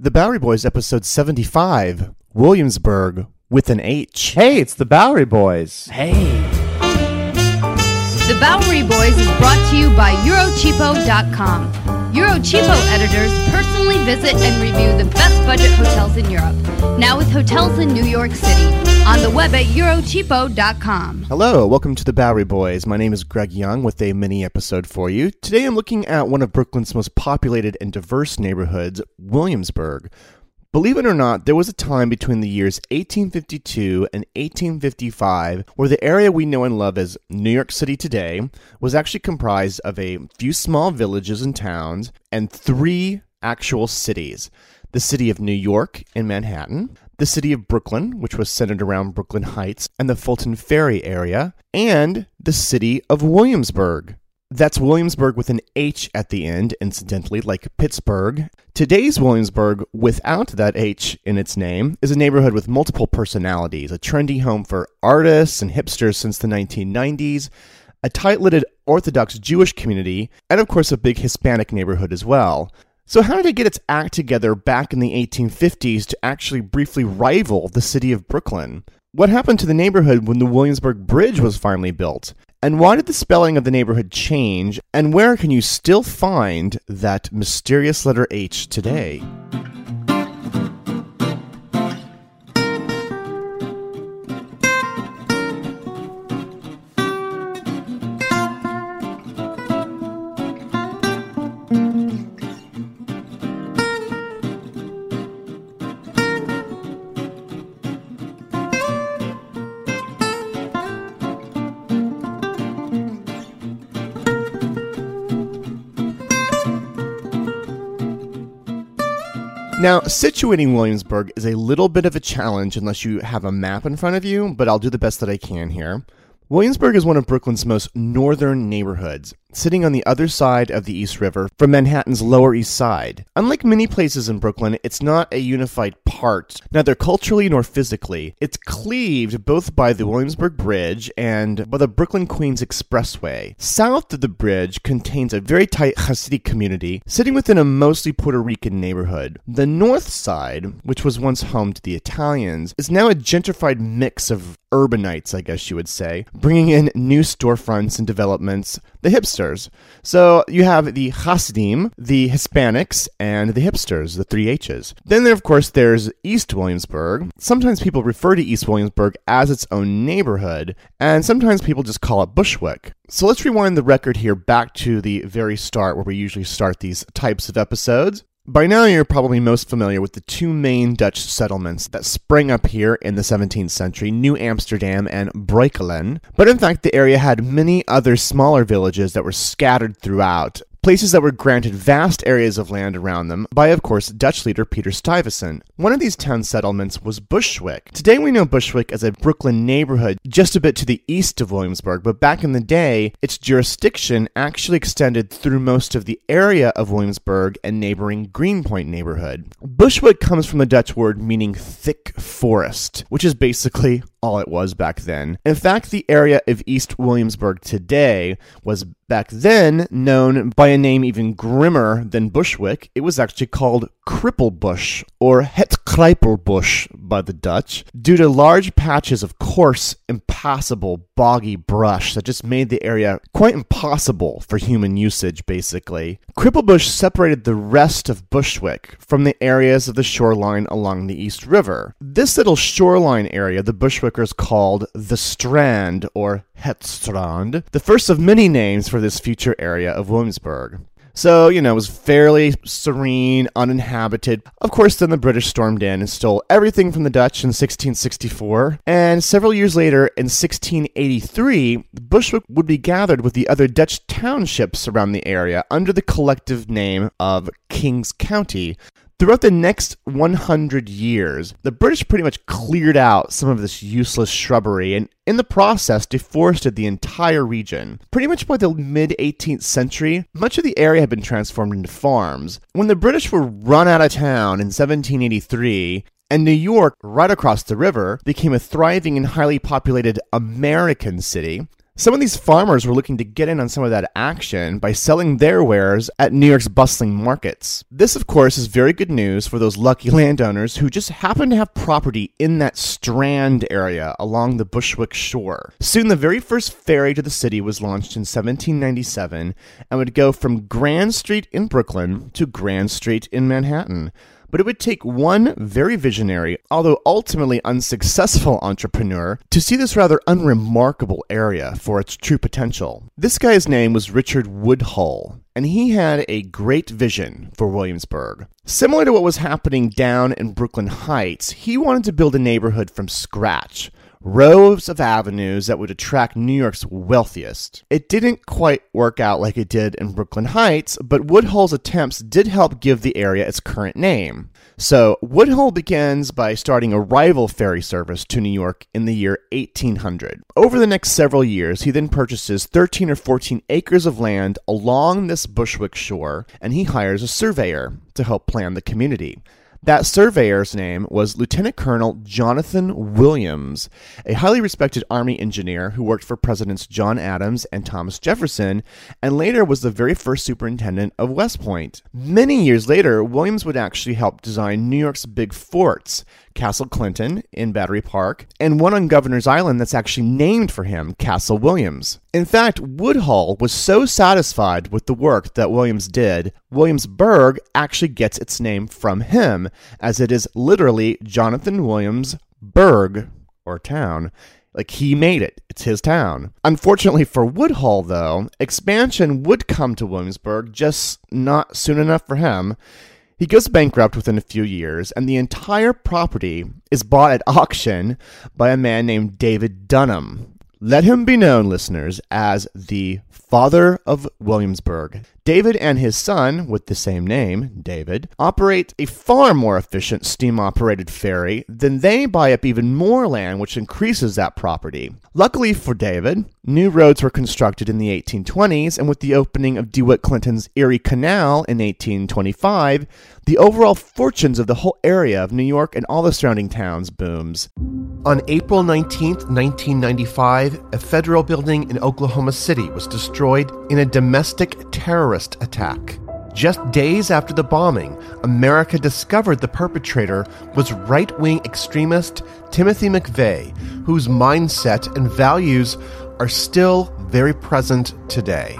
The Bowery Boys, episode 75, Williamsburg with an H. Hey, it's the Bowery Boys. Hey. The Bowery Boys is brought to you by Eurocheapo.com. Eurocheapo editors personally visit and review the best budget hotels in Europe. Now with hotels in New York City. On the web at Eurocheapo.com. Hello, welcome to the Bowery Boys. My name is Greg Young with a mini episode for you. Today I'm looking at one of Brooklyn's most populated and diverse neighborhoods, Williamsburg. Believe it or not, there was a time between the years 1852 and 1855 where the area we know and love as New York City today was actually comprised of a few small villages and towns and three actual cities the city of New York in Manhattan, the city of Brooklyn, which was centered around Brooklyn Heights and the Fulton Ferry area, and the city of Williamsburg. That's Williamsburg with an H at the end, incidentally, like Pittsburgh. Today's Williamsburg, without that H in its name, is a neighborhood with multiple personalities, a trendy home for artists and hipsters since the 1990s, a tight lidded Orthodox Jewish community, and of course a big Hispanic neighborhood as well. So, how did it get its act together back in the 1850s to actually briefly rival the city of Brooklyn? What happened to the neighborhood when the Williamsburg Bridge was finally built? And why did the spelling of the neighborhood change? And where can you still find that mysterious letter H today? Now, situating Williamsburg is a little bit of a challenge unless you have a map in front of you, but I'll do the best that I can here. Williamsburg is one of Brooklyn's most northern neighborhoods, sitting on the other side of the East River from Manhattan's Lower East Side. Unlike many places in Brooklyn, it's not a unified part, neither culturally nor physically. It's cleaved both by the Williamsburg Bridge and by the Brooklyn Queens Expressway. South of the bridge contains a very tight Hasidic community, sitting within a mostly Puerto Rican neighborhood. The north side, which was once home to the Italians, is now a gentrified mix of urbanites, I guess you would say, bringing in new storefronts and developments, the hipsters. So you have the Hasidim, the Hispanics, and the hipsters, the three H's. Then, there, of course, there's East Williamsburg. Sometimes people refer to East Williamsburg as its own neighborhood, and sometimes people just call it Bushwick. So let's rewind the record here back to the very start where we usually start these types of episodes. By now, you're probably most familiar with the two main Dutch settlements that sprang up here in the 17th century New Amsterdam and Breukelen. But in fact, the area had many other smaller villages that were scattered throughout, places that were granted vast areas of land around them by, of course, Dutch leader Peter Stuyvesant. One of these town settlements was Bushwick. Today we know Bushwick as a Brooklyn neighborhood just a bit to the east of Williamsburg, but back in the day, its jurisdiction actually extended through most of the area of Williamsburg and neighboring Greenpoint neighborhood. Bushwick comes from the Dutch word meaning thick forest, which is basically all it was back then. In fact, the area of East Williamsburg today was back then known by a name even grimmer than Bushwick. It was actually called Krippelbush or Het Krijpelbush by the Dutch due to large patches of coarse, impassable, boggy brush that just made the area quite impossible for human usage, basically. Krippelbush separated the rest of Bushwick from the areas of the shoreline along the East River. This little shoreline area the Called the Strand or Het Strand, the first of many names for this future area of Williamsburg. So, you know, it was fairly serene, uninhabited. Of course, then the British stormed in and stole everything from the Dutch in 1664. And several years later, in 1683, Bushwick would be gathered with the other Dutch townships around the area under the collective name of Kings County. Throughout the next 100 years, the British pretty much cleared out some of this useless shrubbery and, in the process, deforested the entire region. Pretty much by the mid 18th century, much of the area had been transformed into farms. When the British were run out of town in 1783, and New York, right across the river, became a thriving and highly populated American city. Some of these farmers were looking to get in on some of that action by selling their wares at New York's bustling markets. This, of course, is very good news for those lucky landowners who just happen to have property in that strand area along the Bushwick shore. Soon, the very first ferry to the city was launched in 1797 and would go from Grand Street in Brooklyn to Grand Street in Manhattan. But it would take one very visionary, although ultimately unsuccessful entrepreneur to see this rather unremarkable area for its true potential. This guy's name was Richard Woodhull, and he had a great vision for Williamsburg. Similar to what was happening down in Brooklyn Heights, he wanted to build a neighborhood from scratch rows of avenues that would attract New York's wealthiest. It didn't quite work out like it did in Brooklyn Heights, but Woodhull's attempts did help give the area its current name. So, Woodhull begins by starting a rival ferry service to New York in the year 1800. Over the next several years, he then purchases 13 or 14 acres of land along this Bushwick shore, and he hires a surveyor to help plan the community. That surveyor's name was Lieutenant Colonel Jonathan Williams, a highly respected Army engineer who worked for Presidents John Adams and Thomas Jefferson, and later was the very first superintendent of West Point. Many years later, Williams would actually help design New York's big forts, Castle Clinton in Battery Park, and one on Governor's Island that's actually named for him, Castle Williams. In fact, Woodhull was so satisfied with the work that Williams did, Williamsburg actually gets its name from him, as it is literally Jonathan Williams Burg, or town. Like he made it. It's his town. Unfortunately for Woodhull, though, expansion would come to Williamsburg, just not soon enough for him. He goes bankrupt within a few years, and the entire property is bought at auction by a man named David Dunham. Let him be known, listeners, as the father of Williamsburg. David and his son, with the same name, David, operate a far more efficient steam operated ferry. Then they buy up even more land, which increases that property. Luckily for David, new roads were constructed in the 1820s, and with the opening of DeWitt Clinton's Erie Canal in 1825, the overall fortunes of the whole area of New York and all the surrounding towns booms. On April 19, 1995, a federal building in Oklahoma City was destroyed in a domestic terrorist attack. Just days after the bombing, America discovered the perpetrator was right wing extremist Timothy McVeigh, whose mindset and values are still very present today.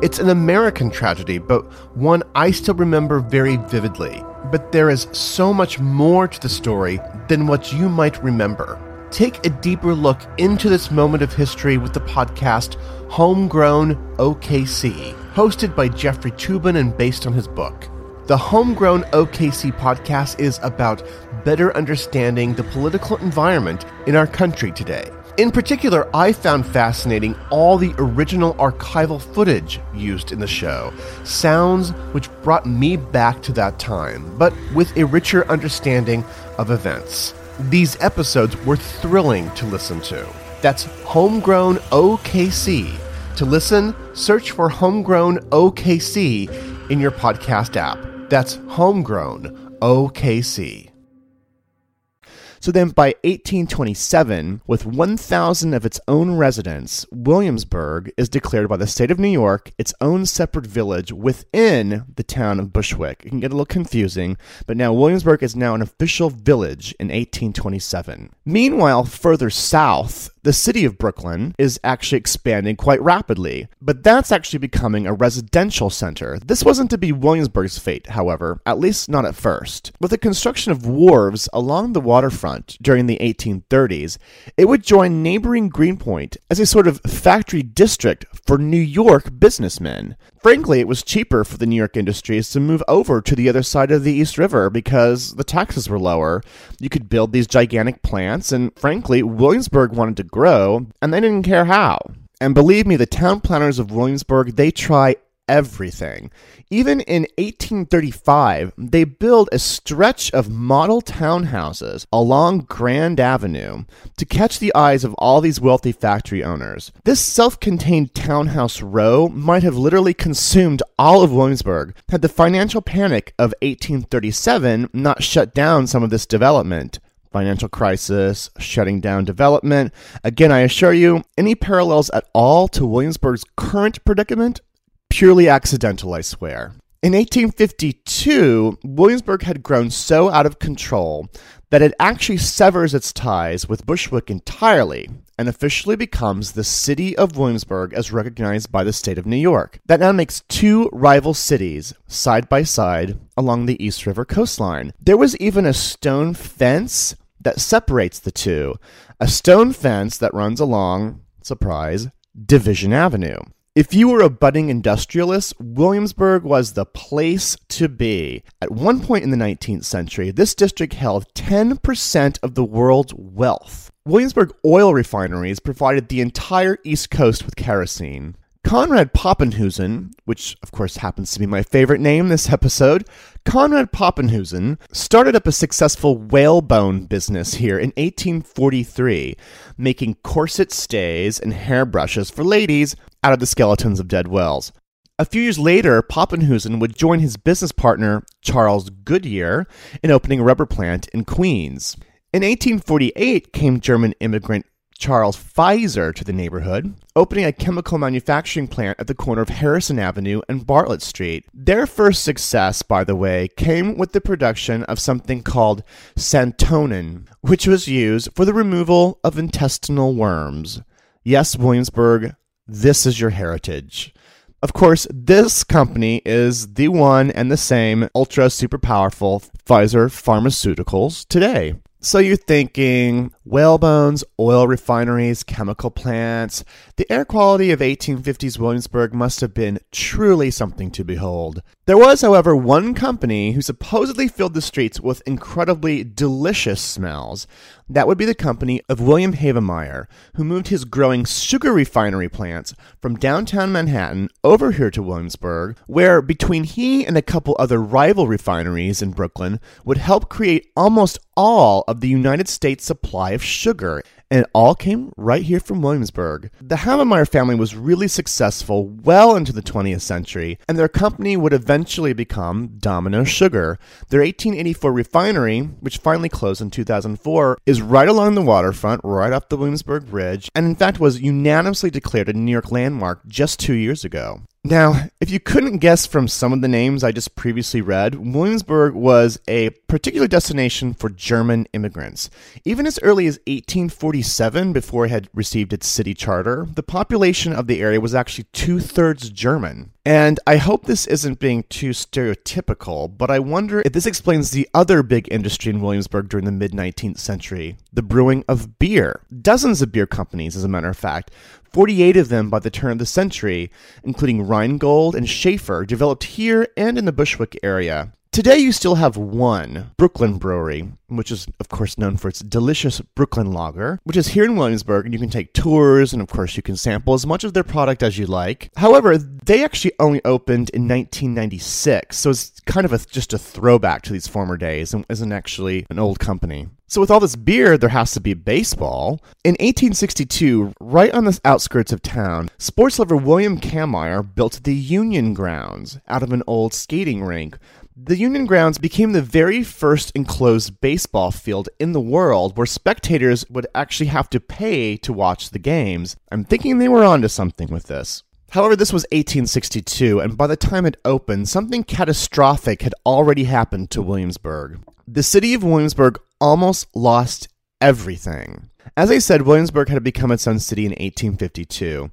It's an American tragedy, but one I still remember very vividly. But there is so much more to the story than what you might remember. Take a deeper look into this moment of history with the podcast Homegrown OKC, hosted by Jeffrey Toobin and based on his book. The Homegrown OKC podcast is about better understanding the political environment in our country today. In particular, I found fascinating all the original archival footage used in the show, sounds which brought me back to that time, but with a richer understanding of events. These episodes were thrilling to listen to. That's Homegrown OKC. To listen, search for Homegrown OKC in your podcast app. That's Homegrown OKC. So then by 1827, with 1,000 of its own residents, Williamsburg is declared by the state of New York its own separate village within the town of Bushwick. It can get a little confusing, but now Williamsburg is now an official village in 1827. Meanwhile, further south, the city of Brooklyn is actually expanding quite rapidly, but that's actually becoming a residential center. This wasn't to be Williamsburg's fate, however, at least not at first. With the construction of wharves along the waterfront during the 1830s, it would join neighboring Greenpoint as a sort of factory district for New York businessmen. Frankly, it was cheaper for the New York industries to move over to the other side of the East River because the taxes were lower. You could build these gigantic plants, and frankly, Williamsburg wanted to grow, and they didn't care how. And believe me, the town planners of Williamsburg, they try everything. Even in 1835, they build a stretch of model townhouses along Grand Avenue to catch the eyes of all these wealthy factory owners. This self contained townhouse row might have literally consumed all of Williamsburg had the financial panic of 1837 not shut down some of this development financial crisis, shutting down development. Again, I assure you, any parallels at all to Williamsburg's current predicament purely accidental, I swear. In 1852, Williamsburg had grown so out of control that it actually severs its ties with Bushwick entirely and officially becomes the city of Williamsburg as recognized by the state of New York. That now makes two rival cities side by side along the East River coastline. There was even a stone fence that separates the two, a stone fence that runs along, surprise, Division Avenue. If you were a budding industrialist, Williamsburg was the place to be. At one point in the 19th century, this district held 10% of the world's wealth. Williamsburg oil refineries provided the entire East Coast with kerosene. Conrad Poppenhusen, which of course happens to be my favorite name this episode, Conrad Poppenhusen started up a successful whalebone business here in 1843, making corset stays and hairbrushes for ladies out of the skeletons of dead wells. A few years later, Poppenhusen would join his business partner, Charles Goodyear, in opening a rubber plant in Queens. In 1848 came German immigrant Charles Pfizer to the neighborhood, opening a chemical manufacturing plant at the corner of Harrison Avenue and Bartlett Street. Their first success, by the way, came with the production of something called santonin, which was used for the removal of intestinal worms. Yes, Williamsburg, this is your heritage. Of course, this company is the one and the same ultra super powerful Pfizer Pharmaceuticals today. So you're thinking whalebones, oil refineries, chemical plants. The air quality of 1850s Williamsburg must have been truly something to behold. There was, however, one company who supposedly filled the streets with incredibly delicious smells. That would be the company of William Havemeyer, who moved his growing sugar refinery plants from downtown Manhattan over here to Williamsburg, where between he and a couple other rival refineries in Brooklyn would help create almost all of the United States supply of sugar and it all came right here from Williamsburg. The Havemeyer family was really successful well into the 20th century, and their company would eventually become Domino Sugar. Their 1884 refinery, which finally closed in 2004, is right along the waterfront, right off the Williamsburg Bridge, and in fact was unanimously declared a New York landmark just two years ago. Now, if you couldn't guess from some of the names I just previously read, Williamsburg was a particular destination for German immigrants. Even as early as 1847, before it had received its city charter, the population of the area was actually two thirds German. And I hope this isn't being too stereotypical, but I wonder if this explains the other big industry in Williamsburg during the mid 19th century the brewing of beer. Dozens of beer companies, as a matter of fact, 48 of them by the turn of the century, including Rheingold and Schaefer, developed here and in the Bushwick area. Today, you still have one Brooklyn brewery, which is, of course, known for its delicious Brooklyn lager, which is here in Williamsburg, and you can take tours, and of course, you can sample as much of their product as you like. However, they actually only opened in 1996, so it's kind of a, just a throwback to these former days and isn't actually an old company. So, with all this beer, there has to be baseball. In 1862, right on the outskirts of town, sports lover William Cammeyer built the Union Grounds out of an old skating rink the Union Grounds became the very first enclosed baseball field in the world where spectators would actually have to pay to watch the games. I'm thinking they were onto something with this. However, this was 1862, and by the time it opened, something catastrophic had already happened to Williamsburg. The city of Williamsburg almost lost everything. As I said, Williamsburg had become its own city in 1852.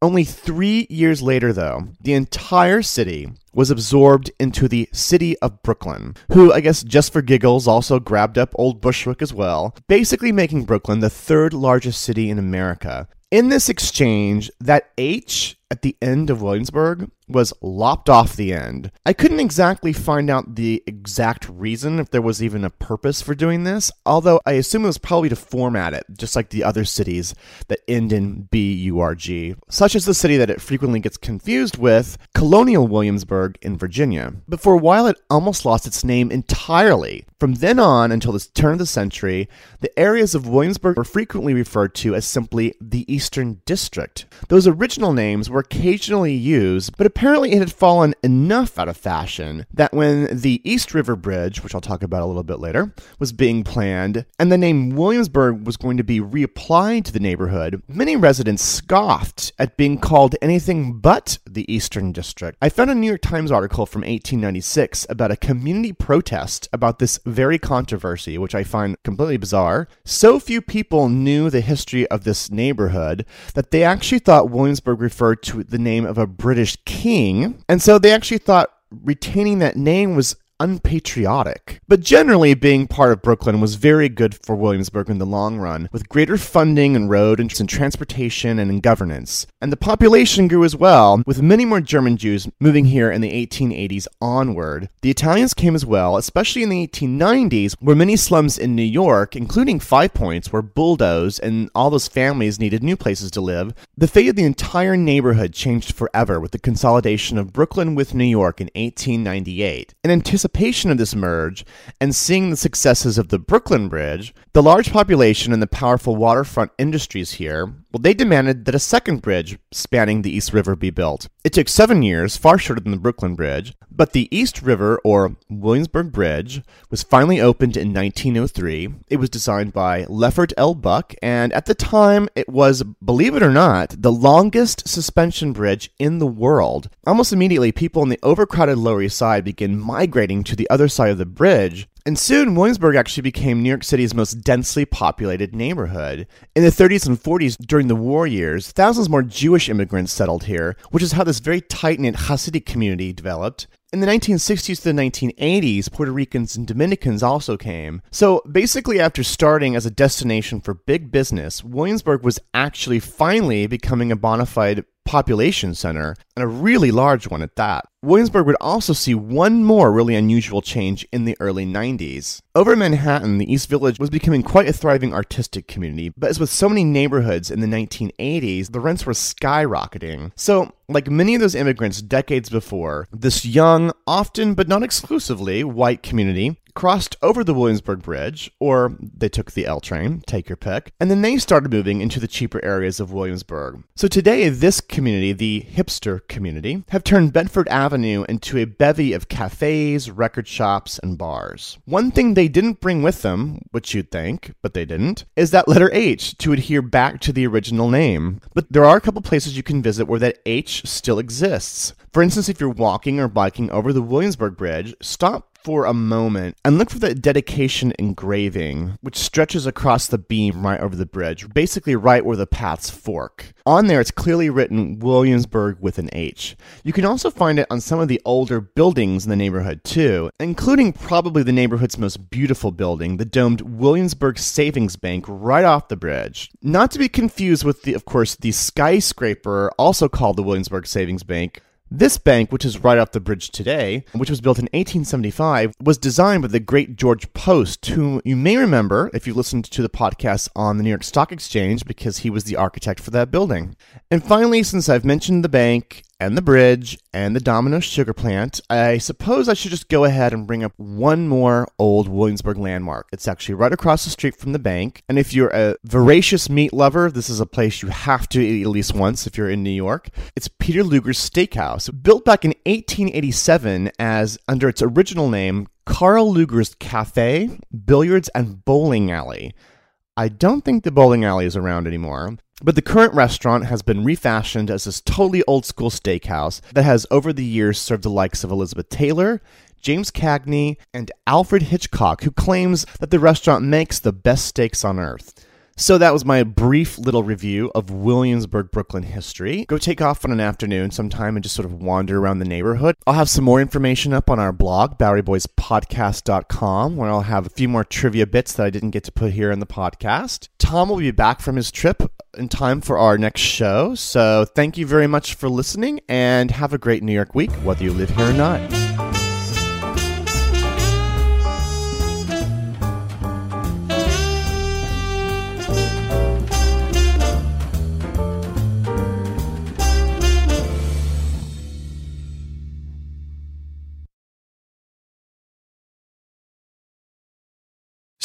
Only three years later, though, the entire city was absorbed into the city of Brooklyn, who, I guess just for giggles, also grabbed up Old Bushwick as well, basically making Brooklyn the third largest city in America. In this exchange, that H at the end of Williamsburg was lopped off the end. I couldn't exactly find out the exact reason, if there was even a purpose for doing this, although I assume it was probably to format it, just like the other cities that end in B U R G, such as the city that it frequently gets confused with, Colonial Williamsburg in Virginia. But for a while, it almost lost its name entirely. From then on until the turn of the century, the areas of Williamsburg were frequently referred to as simply the Eastern District. Those original names were occasionally used, but apparently it had fallen enough out of fashion that when the East River Bridge, which I'll talk about a little bit later, was being planned, and the name Williamsburg was going to be reapplied to the neighborhood, many residents scoffed at being called anything but the Eastern District. I found a New York Times article from 1896 about a community protest about this very controversy, which I find completely bizarre. So few people knew the history of this neighborhood that they actually thought Williamsburg referred to the name of a British king, and so they actually thought retaining that name was unpatriotic. But generally, being part of Brooklyn was very good for Williamsburg in the long run, with greater funding in road and transportation and in governance. And the population grew as well, with many more German Jews moving here in the 1880s onward. The Italians came as well, especially in the 1890s, where many slums in New York, including Five Points, were bulldozed and all those families needed new places to live. The fate of the entire neighborhood changed forever with the consolidation of Brooklyn with New York in 1898. In anticipation of this merge and seeing the successes of the Brooklyn Bridge, the large population and the powerful waterfront industries here, well, they demanded that a second bridge spanning the East River be built. It took seven years, far shorter than the Brooklyn Bridge, but the East River, or Williamsburg Bridge, was finally opened in 1903. It was designed by Leffert L. Buck, and at the time, it was, believe it or not, the longest suspension bridge in the world. Almost immediately, people on the overcrowded Lower East Side began migrating to the other side of the bridge, and soon, Williamsburg actually became New York City's most densely populated neighborhood. In the 30s and 40s, during the war years, thousands more Jewish immigrants settled here, which is how this very tight knit Hasidic community developed. In the 1960s to the 1980s, Puerto Ricans and Dominicans also came. So basically, after starting as a destination for big business, Williamsburg was actually finally becoming a bona fide population center, and a really large one at that. Williamsburg would also see one more really unusual change in the early 90s. Over in Manhattan, the East Village was becoming quite a thriving artistic community, but as with so many neighborhoods in the 1980s, the rents were skyrocketing. So, like many of those immigrants decades before, this young, often but not exclusively white community crossed over the Williamsburg Bridge, or they took the L train, take your pick, and then they started moving into the cheaper areas of Williamsburg. So today, this community, the hipster community, have turned Bedford Avenue into a bevy of cafes, record shops, and bars. One thing they didn't bring with them, which you'd think, but they didn't, is that letter H to adhere back to the original name. But there are a couple places you can visit where that H still exists. For instance, if you're walking or biking over the Williamsburg Bridge, stop for a moment and look for the dedication engraving, which stretches across the beam right over the bridge, basically right where the paths fork. On there, it's clearly written Williamsburg with an H. You can also find it on some of the older buildings in the neighborhood, too, including probably the neighborhood's most beautiful building, the domed Williamsburg Savings Bank right off the bridge. Not to be confused with the, of course, the skyscraper also called the Williamsburg Savings Bank, this bank, which is right off the bridge today, which was built in 1875, was designed by the great George Post, who you may remember if you listened to the podcast on the New York Stock Exchange because he was the architect for that building. And finally, since I've mentioned the bank and the bridge and the Domino sugar plant, I suppose I should just go ahead and bring up one more old Williamsburg landmark. It's actually right across the street from the bank. And if you're a voracious meat lover, this is a place you have to eat at least once if you're in New York. It's Peter Luger's Steakhouse, built back in 1887 as under its original name, Carl Luger's Cafe, Billiards, and Bowling Alley. I don't think the bowling alley is around anymore, but the current restaurant has been refashioned as this totally old school steakhouse that has over the years served the likes of Elizabeth Taylor, James Cagney, and Alfred Hitchcock, who claims that the restaurant makes the best steaks on earth. So that was my brief little review of Williamsburg, Brooklyn history. Go take off on an afternoon sometime and just sort of wander around the neighborhood. I'll have some more information up on our blog, BoweryBoysPodcast.com, where I'll have a few more trivia bits that I didn't get to put here in the podcast. Tom will be back from his trip in time for our next show. So thank you very much for listening and have a great New York week, whether you live here or not.